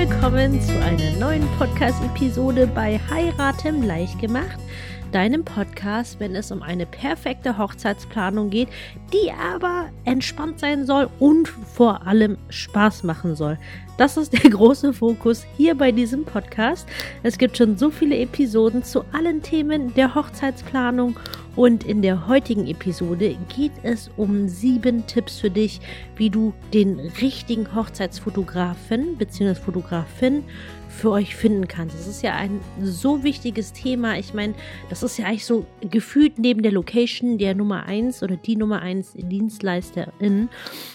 willkommen zu einer neuen Podcast-Episode bei Heiraten leicht gemacht, deinem Podcast, wenn es um eine perfekte Hochzeitsplanung geht, die aber entspannt sein soll und vor allem Spaß machen soll. Das ist der große Fokus hier bei diesem Podcast. Es gibt schon so viele Episoden zu allen Themen der Hochzeitsplanung und in der heutigen Episode geht es um sieben Tipps für dich, wie du den richtigen Hochzeitsfotografen bzw. Fotografin für euch finden kannst. Das ist ja ein so wichtiges Thema. Ich meine, das ist ja eigentlich so gefühlt neben der Location der Nummer eins oder die Nummer eins Dienstleisterin.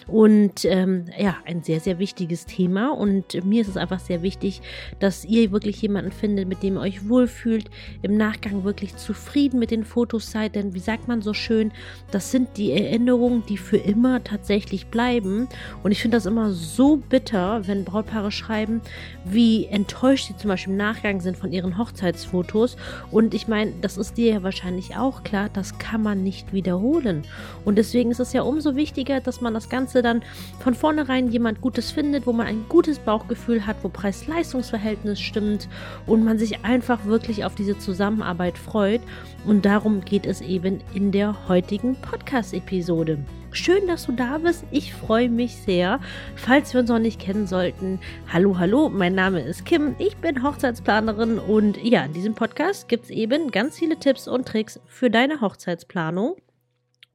Und ähm, ja, ein sehr, sehr wichtiges Thema. Und mir ist es einfach sehr wichtig, dass ihr wirklich jemanden findet, mit dem ihr euch wohlfühlt, im Nachgang wirklich zufrieden mit den Fotos seid. Denn wie sagt man so schön, das sind die Erinnerungen, die für immer tatsächlich bleiben. Und ich finde das immer so bitter, wenn Brautpaare schreiben, wie enttäuscht sie zum Beispiel im Nachgang sind von ihren Hochzeitsfotos. Und ich meine, das ist dir ja wahrscheinlich auch klar, das kann man nicht wiederholen. Und deswegen ist es ja umso wichtiger, dass man das Ganze dann von vornherein jemand Gutes findet, wo man ein gutes Bauchgefühl hat, wo Preis-Leistungs-Verhältnis stimmt und man sich einfach wirklich auf diese Zusammenarbeit freut. Und darum geht es eben in der heutigen Podcast-Episode. Schön, dass du da bist. Ich freue mich sehr. Falls wir uns noch nicht kennen sollten, hallo, hallo, mein Name ist Kim. Ich bin Hochzeitsplanerin und ja, in diesem Podcast gibt es eben ganz viele Tipps und Tricks für deine Hochzeitsplanung.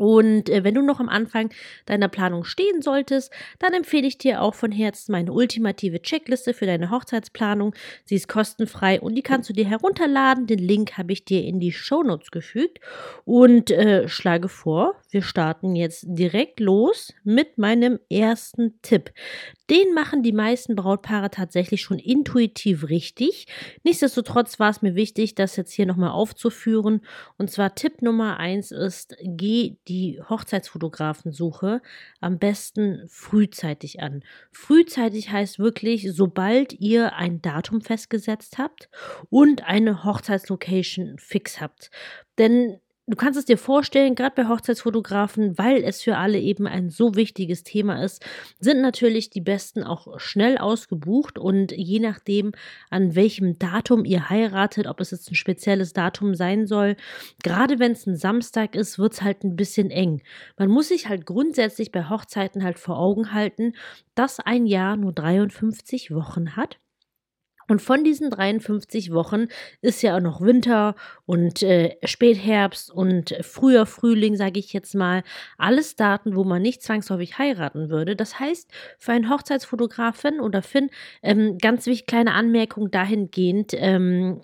Und äh, wenn du noch am Anfang deiner Planung stehen solltest, dann empfehle ich dir auch von Herzen meine ultimative Checkliste für deine Hochzeitsplanung. Sie ist kostenfrei und die kannst du dir herunterladen. Den Link habe ich dir in die Shownotes gefügt. Und äh, schlage vor, wir starten jetzt direkt los mit meinem ersten Tipp. Den machen die meisten Brautpaare tatsächlich schon intuitiv richtig. Nichtsdestotrotz war es mir wichtig, das jetzt hier nochmal aufzuführen. Und zwar Tipp Nummer eins ist, geh die Hochzeitsfotografensuche am besten frühzeitig an. Frühzeitig heißt wirklich, sobald ihr ein Datum festgesetzt habt und eine Hochzeitslocation fix habt. Denn Du kannst es dir vorstellen, gerade bei Hochzeitsfotografen, weil es für alle eben ein so wichtiges Thema ist, sind natürlich die Besten auch schnell ausgebucht und je nachdem, an welchem Datum ihr heiratet, ob es jetzt ein spezielles Datum sein soll, gerade wenn es ein Samstag ist, wird es halt ein bisschen eng. Man muss sich halt grundsätzlich bei Hochzeiten halt vor Augen halten, dass ein Jahr nur 53 Wochen hat und von diesen 53 Wochen ist ja auch noch Winter und äh, Spätherbst und früher Frühling, sage ich jetzt mal. Alles Daten, wo man nicht zwangsläufig heiraten würde. Das heißt, für einen Hochzeitsfotografen oder Finn, ähm, ganz wichtig, kleine Anmerkung dahingehend, ähm,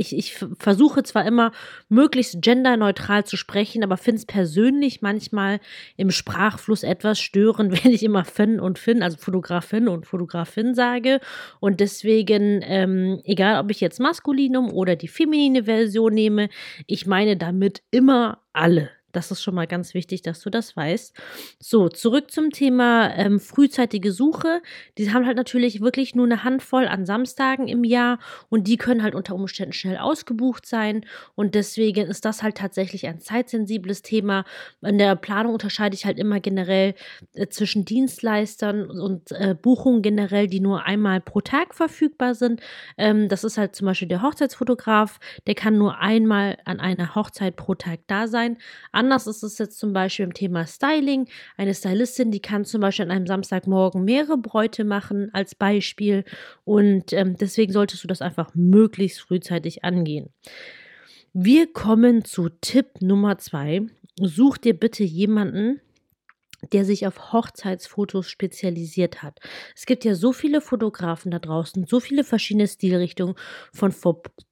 ich, ich versuche zwar immer möglichst genderneutral zu sprechen, aber finde es persönlich manchmal im Sprachfluss etwas störend, wenn ich immer Finn und Finn, also Fotografin und Fotografin sage. Und deswegen, ähm, egal ob ich jetzt Maskulinum oder die feminine Version nehme, ich meine damit immer alle. Das ist schon mal ganz wichtig, dass du das weißt. So, zurück zum Thema ähm, frühzeitige Suche. Die haben halt natürlich wirklich nur eine Handvoll an Samstagen im Jahr und die können halt unter Umständen schnell ausgebucht sein. Und deswegen ist das halt tatsächlich ein zeitsensibles Thema. In der Planung unterscheide ich halt immer generell äh, zwischen Dienstleistern und äh, Buchungen generell, die nur einmal pro Tag verfügbar sind. Ähm, das ist halt zum Beispiel der Hochzeitsfotograf, der kann nur einmal an einer Hochzeit pro Tag da sein. Anders ist es jetzt zum Beispiel im Thema Styling. Eine Stylistin, die kann zum Beispiel an einem Samstagmorgen mehrere Bräute machen als Beispiel. Und ähm, deswegen solltest du das einfach möglichst frühzeitig angehen. Wir kommen zu Tipp Nummer zwei. Such dir bitte jemanden, der sich auf Hochzeitsfotos spezialisiert hat. Es gibt ja so viele Fotografen da draußen, so viele verschiedene Stilrichtungen von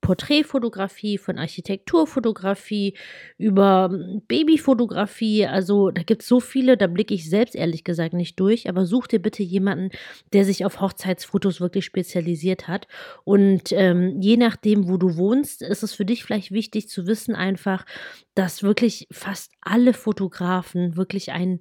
Porträtfotografie, von Architekturfotografie über Babyfotografie. Also da gibt es so viele, da blicke ich selbst ehrlich gesagt nicht durch. Aber such dir bitte jemanden, der sich auf Hochzeitsfotos wirklich spezialisiert hat. Und ähm, je nachdem, wo du wohnst, ist es für dich vielleicht wichtig zu wissen einfach, dass wirklich fast alle Fotografen wirklich ein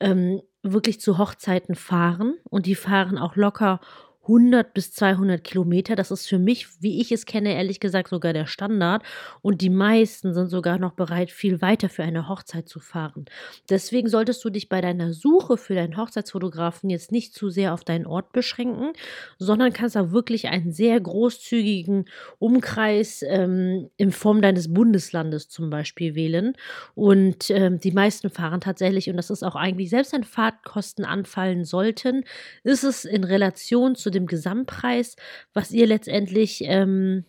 ähm, wirklich zu Hochzeiten fahren und die fahren auch locker 100 bis 200 Kilometer. Das ist für mich, wie ich es kenne, ehrlich gesagt sogar der Standard. Und die meisten sind sogar noch bereit, viel weiter für eine Hochzeit zu fahren. Deswegen solltest du dich bei deiner Suche für deinen Hochzeitsfotografen jetzt nicht zu sehr auf deinen Ort beschränken, sondern kannst da wirklich einen sehr großzügigen Umkreis ähm, in Form deines Bundeslandes zum Beispiel wählen. Und ähm, die meisten fahren tatsächlich, und das ist auch eigentlich, selbst wenn Fahrtkosten anfallen sollten, ist es in Relation zu dem Gesamtpreis, was ihr letztendlich ähm,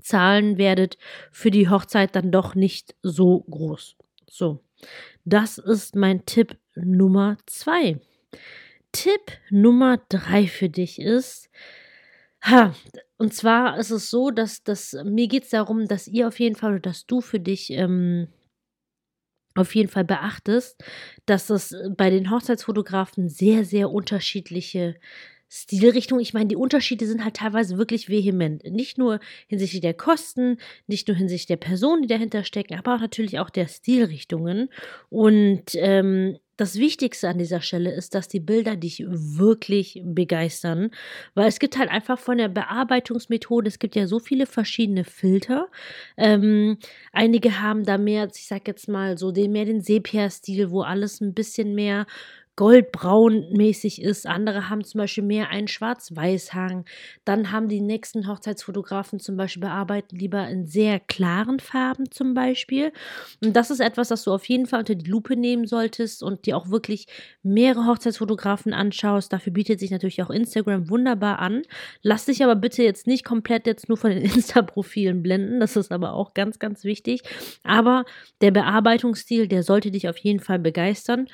zahlen werdet, für die Hochzeit dann doch nicht so groß. So, das ist mein Tipp Nummer zwei. Tipp Nummer drei für dich ist, ha, und zwar ist es so, dass, dass mir geht es darum, dass ihr auf jeden Fall, dass du für dich ähm, auf jeden Fall beachtest, dass es bei den Hochzeitsfotografen sehr, sehr unterschiedliche Stilrichtung. Ich meine, die Unterschiede sind halt teilweise wirklich vehement. Nicht nur hinsichtlich der Kosten, nicht nur hinsichtlich der Personen, die dahinter stecken, aber auch natürlich auch der Stilrichtungen. Und ähm, das Wichtigste an dieser Stelle ist, dass die Bilder dich wirklich begeistern, weil es gibt halt einfach von der Bearbeitungsmethode, es gibt ja so viele verschiedene Filter. Ähm, einige haben da mehr, ich sag jetzt mal so, den mehr den Sepia-Stil, wo alles ein bisschen mehr goldbraun-mäßig ist. Andere haben zum Beispiel mehr einen Schwarz-Weiß-Hang. Dann haben die nächsten Hochzeitsfotografen zum Beispiel bearbeiten lieber in sehr klaren Farben zum Beispiel. Und das ist etwas, das du auf jeden Fall unter die Lupe nehmen solltest und dir auch wirklich mehrere Hochzeitsfotografen anschaust. Dafür bietet sich natürlich auch Instagram wunderbar an. Lass dich aber bitte jetzt nicht komplett jetzt nur von den Insta-Profilen blenden. Das ist aber auch ganz, ganz wichtig. Aber der Bearbeitungsstil, der sollte dich auf jeden Fall begeistern.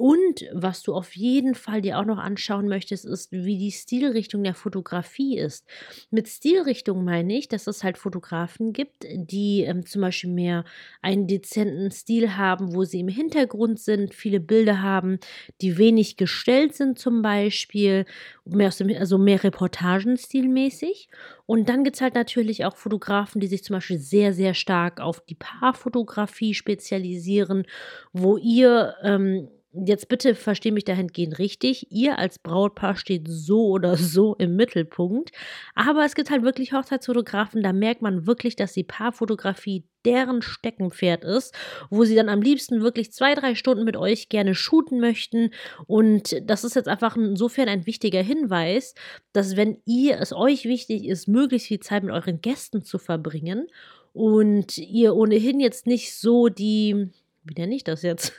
Und was du auf jeden Fall dir auch noch anschauen möchtest, ist, wie die Stilrichtung der Fotografie ist. Mit Stilrichtung meine ich, dass es halt Fotografen gibt, die ähm, zum Beispiel mehr einen dezenten Stil haben, wo sie im Hintergrund sind, viele Bilder haben, die wenig gestellt sind zum Beispiel, mehr dem, also mehr Reportagenstilmäßig. Und dann gibt es halt natürlich auch Fotografen, die sich zum Beispiel sehr, sehr stark auf die Paarfotografie spezialisieren, wo ihr ähm, jetzt bitte verstehe mich dahingehend richtig, ihr als Brautpaar steht so oder so im Mittelpunkt, aber es gibt halt wirklich Hochzeitsfotografen, da merkt man wirklich, dass die Paarfotografie deren Steckenpferd ist, wo sie dann am liebsten wirklich zwei, drei Stunden mit euch gerne shooten möchten. Und das ist jetzt einfach insofern ein wichtiger Hinweis, dass wenn ihr es euch wichtig ist, möglichst viel Zeit mit euren Gästen zu verbringen und ihr ohnehin jetzt nicht so die wie nenne ich das jetzt,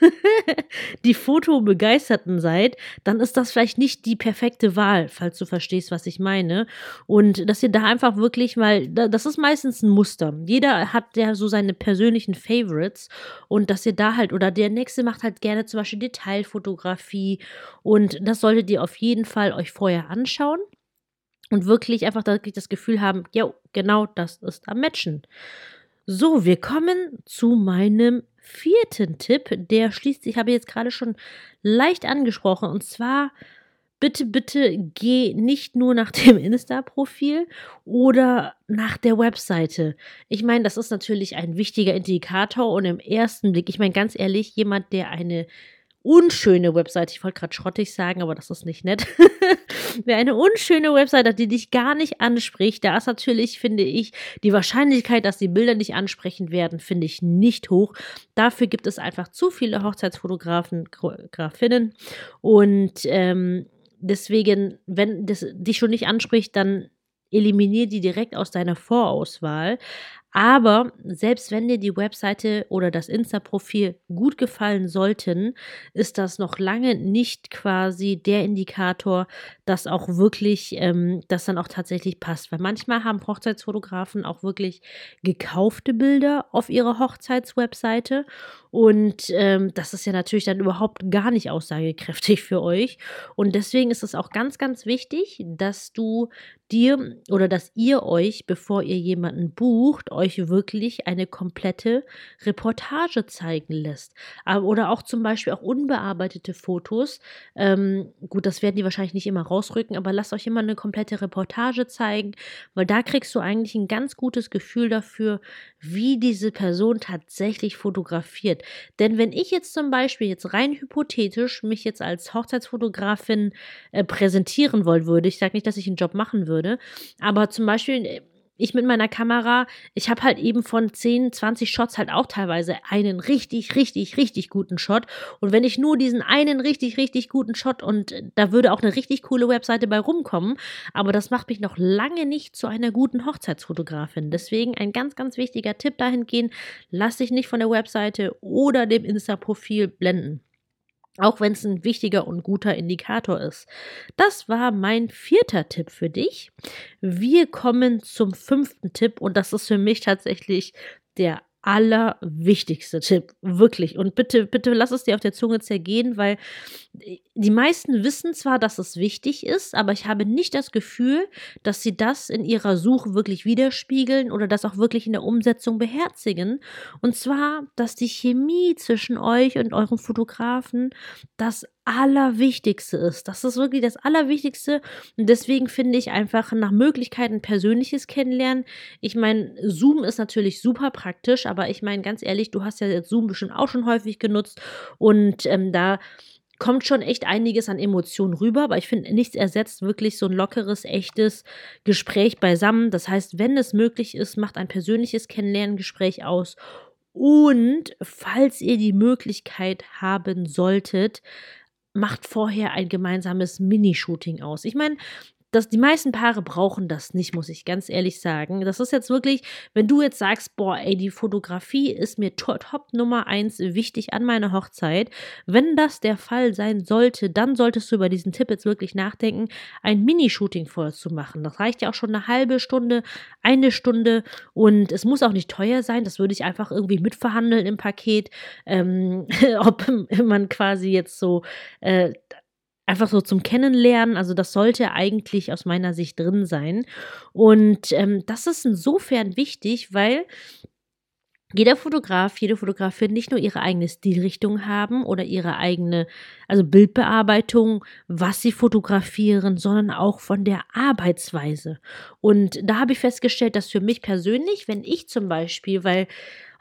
die Fotobegeisterten seid, dann ist das vielleicht nicht die perfekte Wahl, falls du verstehst, was ich meine. Und dass ihr da einfach wirklich mal, das ist meistens ein Muster. Jeder hat ja so seine persönlichen Favorites und dass ihr da halt, oder der nächste macht halt gerne zum Beispiel Detailfotografie und das solltet ihr auf jeden Fall euch vorher anschauen und wirklich einfach das Gefühl haben, ja, genau das ist am Matchen. So, wir kommen zu meinem vierten Tipp, der schließt sich, habe jetzt gerade schon leicht angesprochen, und zwar bitte, bitte geh nicht nur nach dem Insta-Profil oder nach der Webseite. Ich meine, das ist natürlich ein wichtiger Indikator und im ersten Blick, ich meine ganz ehrlich, jemand, der eine unschöne Webseite, ich wollte gerade schrottig sagen, aber das ist nicht nett. Wer eine unschöne Webseite hat, die dich gar nicht anspricht, da ist natürlich, finde ich, die Wahrscheinlichkeit, dass die Bilder nicht ansprechend werden, finde ich nicht hoch. Dafür gibt es einfach zu viele Hochzeitsfotografen, Grafinnen und ähm, deswegen, wenn das dich schon nicht anspricht, dann eliminier die direkt aus deiner Vorauswahl. Aber selbst wenn dir die Webseite oder das Insta-Profil gut gefallen sollten, ist das noch lange nicht quasi der Indikator, dass auch wirklich, ähm, dass dann auch tatsächlich passt. Weil manchmal haben Hochzeitsfotografen auch wirklich gekaufte Bilder auf ihrer Hochzeitswebseite und ähm, das ist ja natürlich dann überhaupt gar nicht aussagekräftig für euch. Und deswegen ist es auch ganz, ganz wichtig, dass du dir oder dass ihr euch, bevor ihr jemanden bucht, euch wirklich eine komplette Reportage zeigen lässt. Oder auch zum Beispiel auch unbearbeitete Fotos. Ähm, gut, das werden die wahrscheinlich nicht immer rausrücken, aber lasst euch immer eine komplette Reportage zeigen, weil da kriegst du eigentlich ein ganz gutes Gefühl dafür, wie diese Person tatsächlich fotografiert. Denn wenn ich jetzt zum Beispiel jetzt rein hypothetisch mich jetzt als Hochzeitsfotografin äh, präsentieren wollen würde, ich sage nicht, dass ich einen Job machen würde, aber zum Beispiel äh, ich mit meiner Kamera, ich habe halt eben von 10, 20 Shots halt auch teilweise einen richtig, richtig, richtig guten Shot. Und wenn ich nur diesen einen richtig, richtig guten Shot und da würde auch eine richtig coole Webseite bei rumkommen, aber das macht mich noch lange nicht zu einer guten Hochzeitsfotografin. Deswegen ein ganz, ganz wichtiger Tipp dahingehend, lass dich nicht von der Webseite oder dem Insta-Profil blenden. Auch wenn es ein wichtiger und guter Indikator ist. Das war mein vierter Tipp für dich. Wir kommen zum fünften Tipp und das ist für mich tatsächlich der allerwichtigste Tipp. Wirklich. Und bitte, bitte lass es dir auf der Zunge zergehen, weil die meisten wissen zwar, dass es wichtig ist, aber ich habe nicht das Gefühl, dass sie das in ihrer Suche wirklich widerspiegeln oder das auch wirklich in der Umsetzung beherzigen. Und zwar, dass die Chemie zwischen euch und eurem Fotografen das Allerwichtigste ist. Das ist wirklich das Allerwichtigste. Und deswegen finde ich einfach nach Möglichkeiten persönliches Kennenlernen. Ich meine, Zoom ist natürlich super praktisch, aber ich meine, ganz ehrlich, du hast ja jetzt Zoom bestimmt auch schon häufig genutzt und ähm, da kommt schon echt einiges an Emotionen rüber, aber ich finde, nichts ersetzt wirklich so ein lockeres, echtes Gespräch beisammen. Das heißt, wenn es möglich ist, macht ein persönliches Kennenlerngespräch aus. Und falls ihr die Möglichkeit haben solltet, macht vorher ein gemeinsames Minishooting aus. Ich meine, das, die meisten Paare brauchen das nicht, muss ich ganz ehrlich sagen. Das ist jetzt wirklich, wenn du jetzt sagst, boah, ey, die Fotografie ist mir top, Nummer eins wichtig an meiner Hochzeit. Wenn das der Fall sein sollte, dann solltest du über diesen Tipp jetzt wirklich nachdenken, ein Mini-Shooting vorher zu machen. Das reicht ja auch schon eine halbe Stunde, eine Stunde und es muss auch nicht teuer sein. Das würde ich einfach irgendwie mitverhandeln im Paket, ähm, ob man quasi jetzt so äh, einfach so zum Kennenlernen. Also das sollte eigentlich aus meiner Sicht drin sein. Und ähm, das ist insofern wichtig, weil jeder Fotograf, jede Fotografin nicht nur ihre eigene Stilrichtung haben oder ihre eigene, also Bildbearbeitung, was sie fotografieren, sondern auch von der Arbeitsweise. Und da habe ich festgestellt, dass für mich persönlich, wenn ich zum Beispiel, weil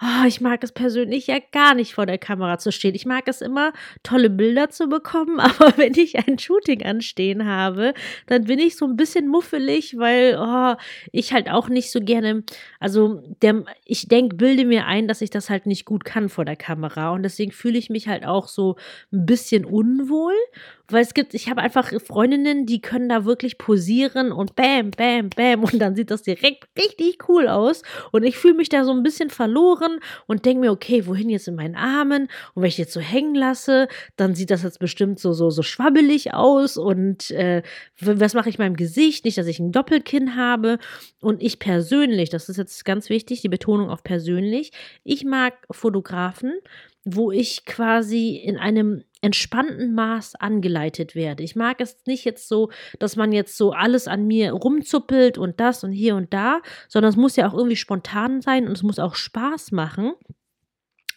oh, ich mag es persönlich ja gar nicht vor der Kamera zu stehen. Ich mag es immer, tolle Bilder zu bekommen, aber wenn ich ein Shooting anstehen habe, dann bin ich so ein bisschen muffelig, weil oh, ich halt auch nicht so gerne, also der, ich denke, bilde mir ein, dass ich das halt nicht gut kann vor der Kamera und deswegen fühle ich mich halt auch so ein bisschen unwohl weil es gibt, ich habe einfach Freundinnen, die können da wirklich posieren und bam, bam, bam. Und dann sieht das direkt richtig cool aus. Und ich fühle mich da so ein bisschen verloren und denke mir, okay, wohin jetzt in meinen Armen? Und wenn ich jetzt so hängen lasse, dann sieht das jetzt bestimmt so so so schwabbelig aus. Und äh, was mache ich meinem Gesicht? Nicht, dass ich ein Doppelkinn habe. Und ich persönlich, das ist jetzt ganz wichtig, die Betonung auf persönlich, ich mag Fotografen, wo ich quasi in einem entspannten Maß angeleitet werde. Ich mag es nicht jetzt so, dass man jetzt so alles an mir rumzuppelt und das und hier und da, sondern es muss ja auch irgendwie spontan sein und es muss auch Spaß machen.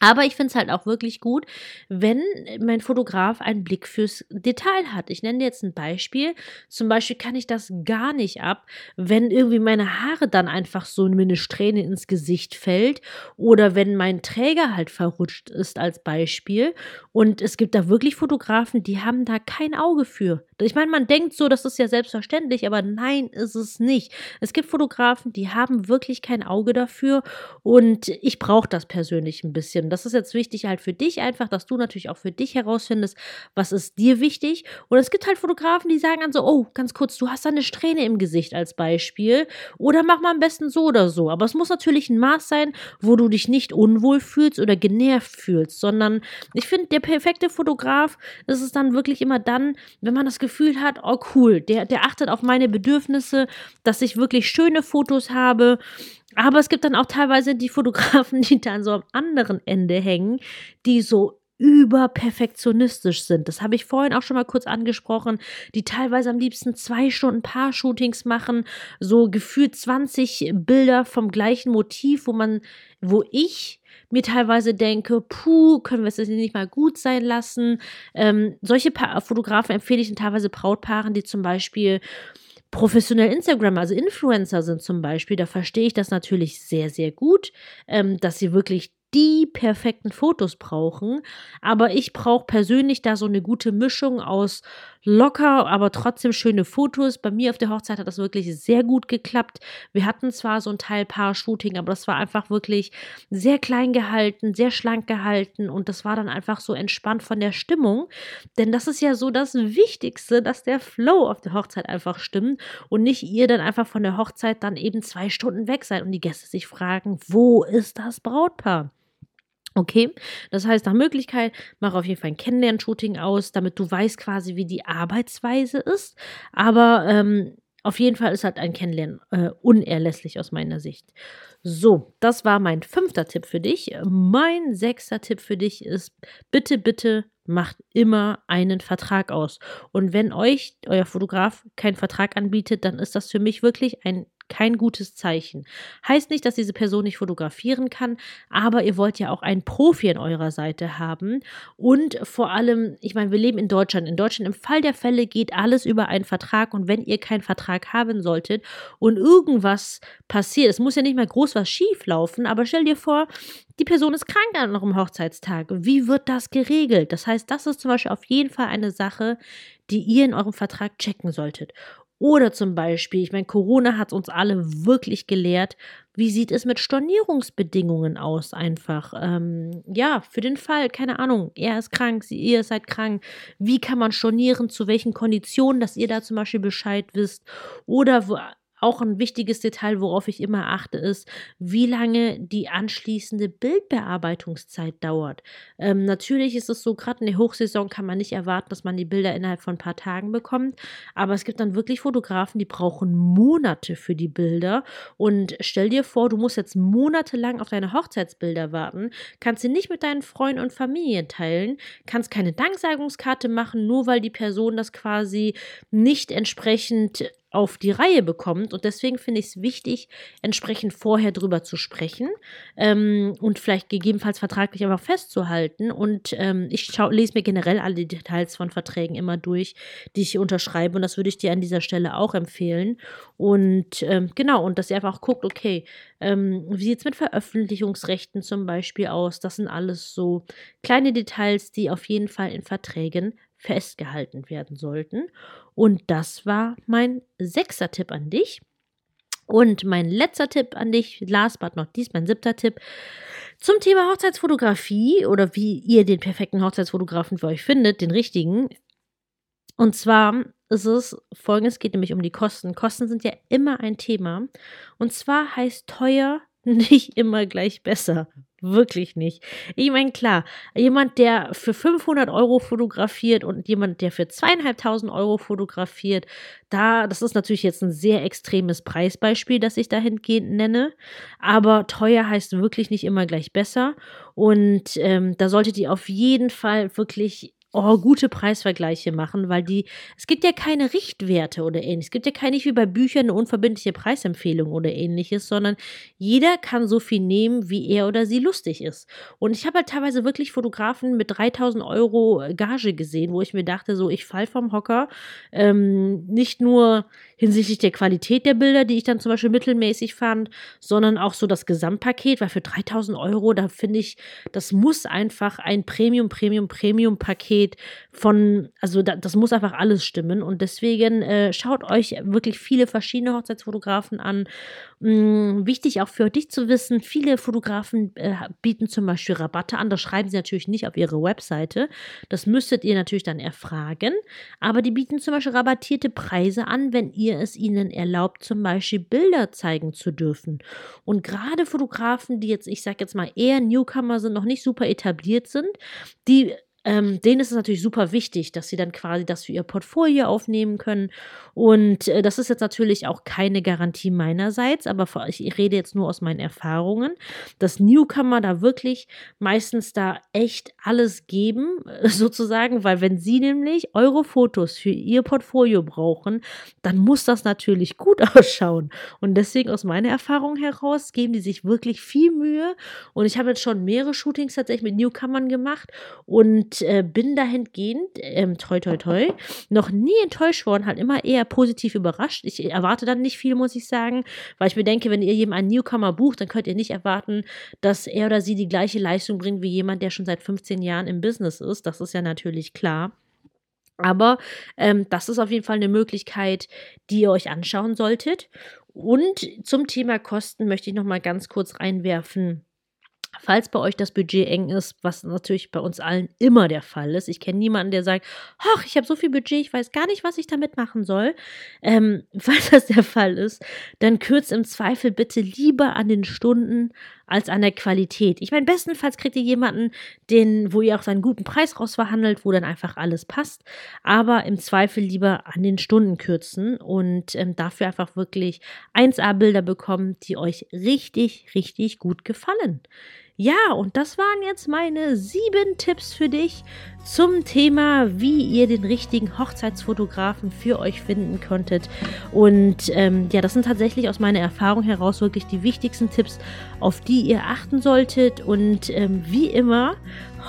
Aber ich finde es halt auch wirklich gut, wenn mein Fotograf einen Blick fürs Detail hat. Ich nenne jetzt ein Beispiel. Zum Beispiel kann ich das gar nicht ab, wenn irgendwie meine Haare dann einfach so eine Strähne ins Gesicht fällt oder wenn mein Träger halt verrutscht ist als Beispiel. Und es gibt da wirklich Fotografen, die haben da kein Auge für. Ich meine, man denkt so, das ist ja selbstverständlich, aber nein, ist es nicht. Es gibt Fotografen, die haben wirklich kein Auge dafür und ich brauche das persönlich ein bisschen das ist jetzt wichtig halt für dich einfach, dass du natürlich auch für dich herausfindest, was ist dir wichtig. Und es gibt halt Fotografen, die sagen dann so, oh, ganz kurz, du hast da eine Strähne im Gesicht als Beispiel. Oder mach mal am besten so oder so. Aber es muss natürlich ein Maß sein, wo du dich nicht unwohl fühlst oder genervt fühlst, sondern ich finde, der perfekte Fotograf ist es dann wirklich immer dann, wenn man das Gefühl hat, oh cool, der, der achtet auf meine Bedürfnisse, dass ich wirklich schöne Fotos habe aber es gibt dann auch teilweise die Fotografen, die dann so am anderen Ende hängen, die so überperfektionistisch sind. Das habe ich vorhin auch schon mal kurz angesprochen, die teilweise am liebsten zwei Stunden Paar-Shootings machen, so gefühlt 20 Bilder vom gleichen Motiv, wo man, wo ich mir teilweise denke, puh, können wir es jetzt nicht mal gut sein lassen. Ähm, solche pa Fotografen empfehle ich dann teilweise Brautpaaren, die zum Beispiel professionell Instagram, also Influencer sind zum Beispiel, da verstehe ich das natürlich sehr, sehr gut, ähm, dass sie wirklich die perfekten Fotos brauchen. Aber ich brauche persönlich da so eine gute Mischung aus locker, aber trotzdem schöne Fotos. Bei mir auf der Hochzeit hat das wirklich sehr gut geklappt. Wir hatten zwar so ein Teil Paar-Shooting, aber das war einfach wirklich sehr klein gehalten, sehr schlank gehalten und das war dann einfach so entspannt von der Stimmung. Denn das ist ja so das Wichtigste, dass der Flow auf der Hochzeit einfach stimmt und nicht ihr dann einfach von der Hochzeit dann eben zwei Stunden weg seid und die Gäste sich fragen, wo ist das Brautpaar? Okay, das heißt, nach Möglichkeit, mach auf jeden Fall ein Kennenlern-Shooting aus, damit du weißt quasi, wie die Arbeitsweise ist. Aber ähm, auf jeden Fall ist halt ein Kennenlernen äh, unerlässlich aus meiner Sicht. So, das war mein fünfter Tipp für dich. Mein sechster Tipp für dich ist, bitte, bitte macht immer einen Vertrag aus. Und wenn euch euer Fotograf keinen Vertrag anbietet, dann ist das für mich wirklich ein kein gutes Zeichen. Heißt nicht, dass diese Person nicht fotografieren kann, aber ihr wollt ja auch einen Profi an eurer Seite haben. Und vor allem, ich meine, wir leben in Deutschland. In Deutschland im Fall der Fälle geht alles über einen Vertrag. Und wenn ihr keinen Vertrag haben solltet und irgendwas passiert, es muss ja nicht mal groß was schief laufen, aber stell dir vor, die Person ist krank an eurem Hochzeitstag. Wie wird das geregelt? Das heißt, das ist zum Beispiel auf jeden Fall eine Sache, die ihr in eurem Vertrag checken solltet. Oder zum Beispiel, ich meine, Corona hat uns alle wirklich gelehrt, wie sieht es mit Stornierungsbedingungen aus einfach? Ähm, ja, für den Fall, keine Ahnung, er ist krank, sie, ihr seid krank. Wie kann man stornieren, zu welchen Konditionen, dass ihr da zum Beispiel Bescheid wisst? Oder auch ein wichtiges Detail, worauf ich immer achte, ist, wie lange die anschließende Bildbearbeitungszeit dauert. Ähm, natürlich ist es so, gerade in der Hochsaison kann man nicht erwarten, dass man die Bilder innerhalb von ein paar Tagen bekommt. Aber es gibt dann wirklich Fotografen, die brauchen Monate für die Bilder. Und stell dir vor, du musst jetzt monatelang auf deine Hochzeitsbilder warten, kannst sie nicht mit deinen Freunden und Familien teilen, kannst keine Danksagungskarte machen, nur weil die Person das quasi nicht entsprechend auf die Reihe bekommt. Und deswegen finde ich es wichtig, entsprechend vorher drüber zu sprechen ähm, und vielleicht gegebenenfalls vertraglich einfach festzuhalten. Und ähm, ich schau, lese mir generell alle Details von Verträgen immer durch, die ich unterschreibe. Und das würde ich dir an dieser Stelle auch empfehlen. Und ähm, genau, und dass ihr einfach guckt, okay, ähm, wie sieht es mit Veröffentlichungsrechten zum Beispiel aus? Das sind alles so kleine Details, die auf jeden Fall in Verträgen festgehalten werden sollten. Und das war mein sechster Tipp an dich. Und mein letzter Tipp an dich, last but not least, mein siebter Tipp zum Thema Hochzeitsfotografie oder wie ihr den perfekten Hochzeitsfotografen für euch findet, den richtigen. Und zwar ist es folgendes, geht nämlich um die Kosten. Kosten sind ja immer ein Thema. Und zwar heißt teuer nicht immer gleich besser. Wirklich nicht. Ich meine, klar, jemand, der für 500 Euro fotografiert und jemand, der für zweieinhalbtausend Euro fotografiert, da, das ist natürlich jetzt ein sehr extremes Preisbeispiel, das ich dahingehend nenne. Aber teuer heißt wirklich nicht immer gleich besser. Und ähm, da solltet ihr auf jeden Fall wirklich oh, gute Preisvergleiche machen, weil die, es gibt ja keine Richtwerte oder ähnliches. Es gibt ja keine, wie bei Büchern, eine unverbindliche Preisempfehlung oder ähnliches, sondern jeder kann so viel nehmen, wie er oder sie lustig ist. Und ich habe halt teilweise wirklich Fotografen mit 3000 Euro Gage gesehen, wo ich mir dachte, so, ich fall vom Hocker. Ähm, nicht nur hinsichtlich der Qualität der Bilder, die ich dann zum Beispiel mittelmäßig fand, sondern auch so das Gesamtpaket, weil für 3000 Euro, da finde ich, das muss einfach ein Premium, Premium, Premium-Paket von, also da, das muss einfach alles stimmen und deswegen äh, schaut euch wirklich viele verschiedene Hochzeitsfotografen an. Hm, wichtig auch für dich zu wissen, viele Fotografen äh, bieten zum Beispiel Rabatte an, das schreiben sie natürlich nicht auf ihre Webseite, das müsstet ihr natürlich dann erfragen, aber die bieten zum Beispiel rabattierte Preise an, wenn ihr es ihnen erlaubt, zum Beispiel Bilder zeigen zu dürfen. Und gerade Fotografen, die jetzt, ich sage jetzt mal, eher Newcomer sind, noch nicht super etabliert sind, die ähm, denen ist es natürlich super wichtig, dass sie dann quasi das für ihr Portfolio aufnehmen können. Und äh, das ist jetzt natürlich auch keine Garantie meinerseits, aber ich rede jetzt nur aus meinen Erfahrungen, dass Newcomer da wirklich meistens da echt alles geben, sozusagen, weil wenn sie nämlich eure Fotos für ihr Portfolio brauchen, dann muss das natürlich gut ausschauen. Und deswegen aus meiner Erfahrung heraus geben die sich wirklich viel Mühe. Und ich habe jetzt schon mehrere Shootings tatsächlich mit Newcomern gemacht und äh, bin dahingehend, ähm, toi, toi, toi, noch nie enttäuscht worden, halt immer eher positiv überrascht. Ich erwarte dann nicht viel, muss ich sagen, weil ich mir denke, wenn ihr jemand einen Newcomer bucht, dann könnt ihr nicht erwarten, dass er oder sie die gleiche Leistung bringt wie jemand, der schon seit 15 Jahren im Business ist. Das ist ja natürlich klar. Aber ähm, das ist auf jeden Fall eine Möglichkeit, die ihr euch anschauen solltet. Und zum Thema Kosten möchte ich noch mal ganz kurz reinwerfen. Falls bei euch das Budget eng ist, was natürlich bei uns allen immer der Fall ist, ich kenne niemanden, der sagt, ach, ich habe so viel Budget, ich weiß gar nicht, was ich damit machen soll. Ähm, falls das der Fall ist, dann kürzt im Zweifel bitte lieber an den Stunden als an der Qualität. Ich meine, bestenfalls kriegt ihr jemanden, den, wo ihr auch seinen guten Preis rausverhandelt, wo dann einfach alles passt. Aber im Zweifel lieber an den Stunden kürzen und ähm, dafür einfach wirklich 1A-Bilder bekommen, die euch richtig, richtig gut gefallen. Ja, und das waren jetzt meine sieben Tipps für dich zum Thema, wie ihr den richtigen Hochzeitsfotografen für euch finden konntet. Und ähm, ja, das sind tatsächlich aus meiner Erfahrung heraus wirklich die wichtigsten Tipps, auf die ihr achten solltet. Und ähm, wie immer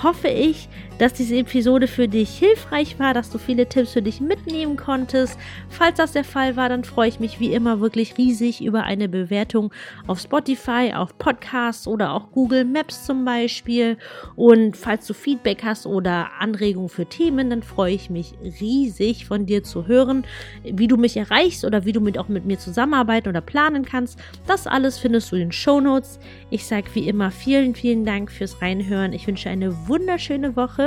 hoffe ich, dass diese Episode für dich hilfreich war, dass du viele Tipps für dich mitnehmen konntest. Falls das der Fall war, dann freue ich mich wie immer wirklich riesig über eine Bewertung auf Spotify, auf Podcasts oder auch Google Maps zum Beispiel. Und falls du Feedback hast oder Anregungen für Themen, dann freue ich mich riesig von dir zu hören, wie du mich erreichst oder wie du mit, auch mit mir zusammenarbeiten oder planen kannst. Das alles findest du in den Show Notes. Ich sage wie immer vielen, vielen Dank fürs Reinhören. Ich wünsche eine wunderschöne Woche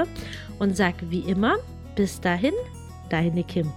und sage wie immer, bis dahin, deine Kim.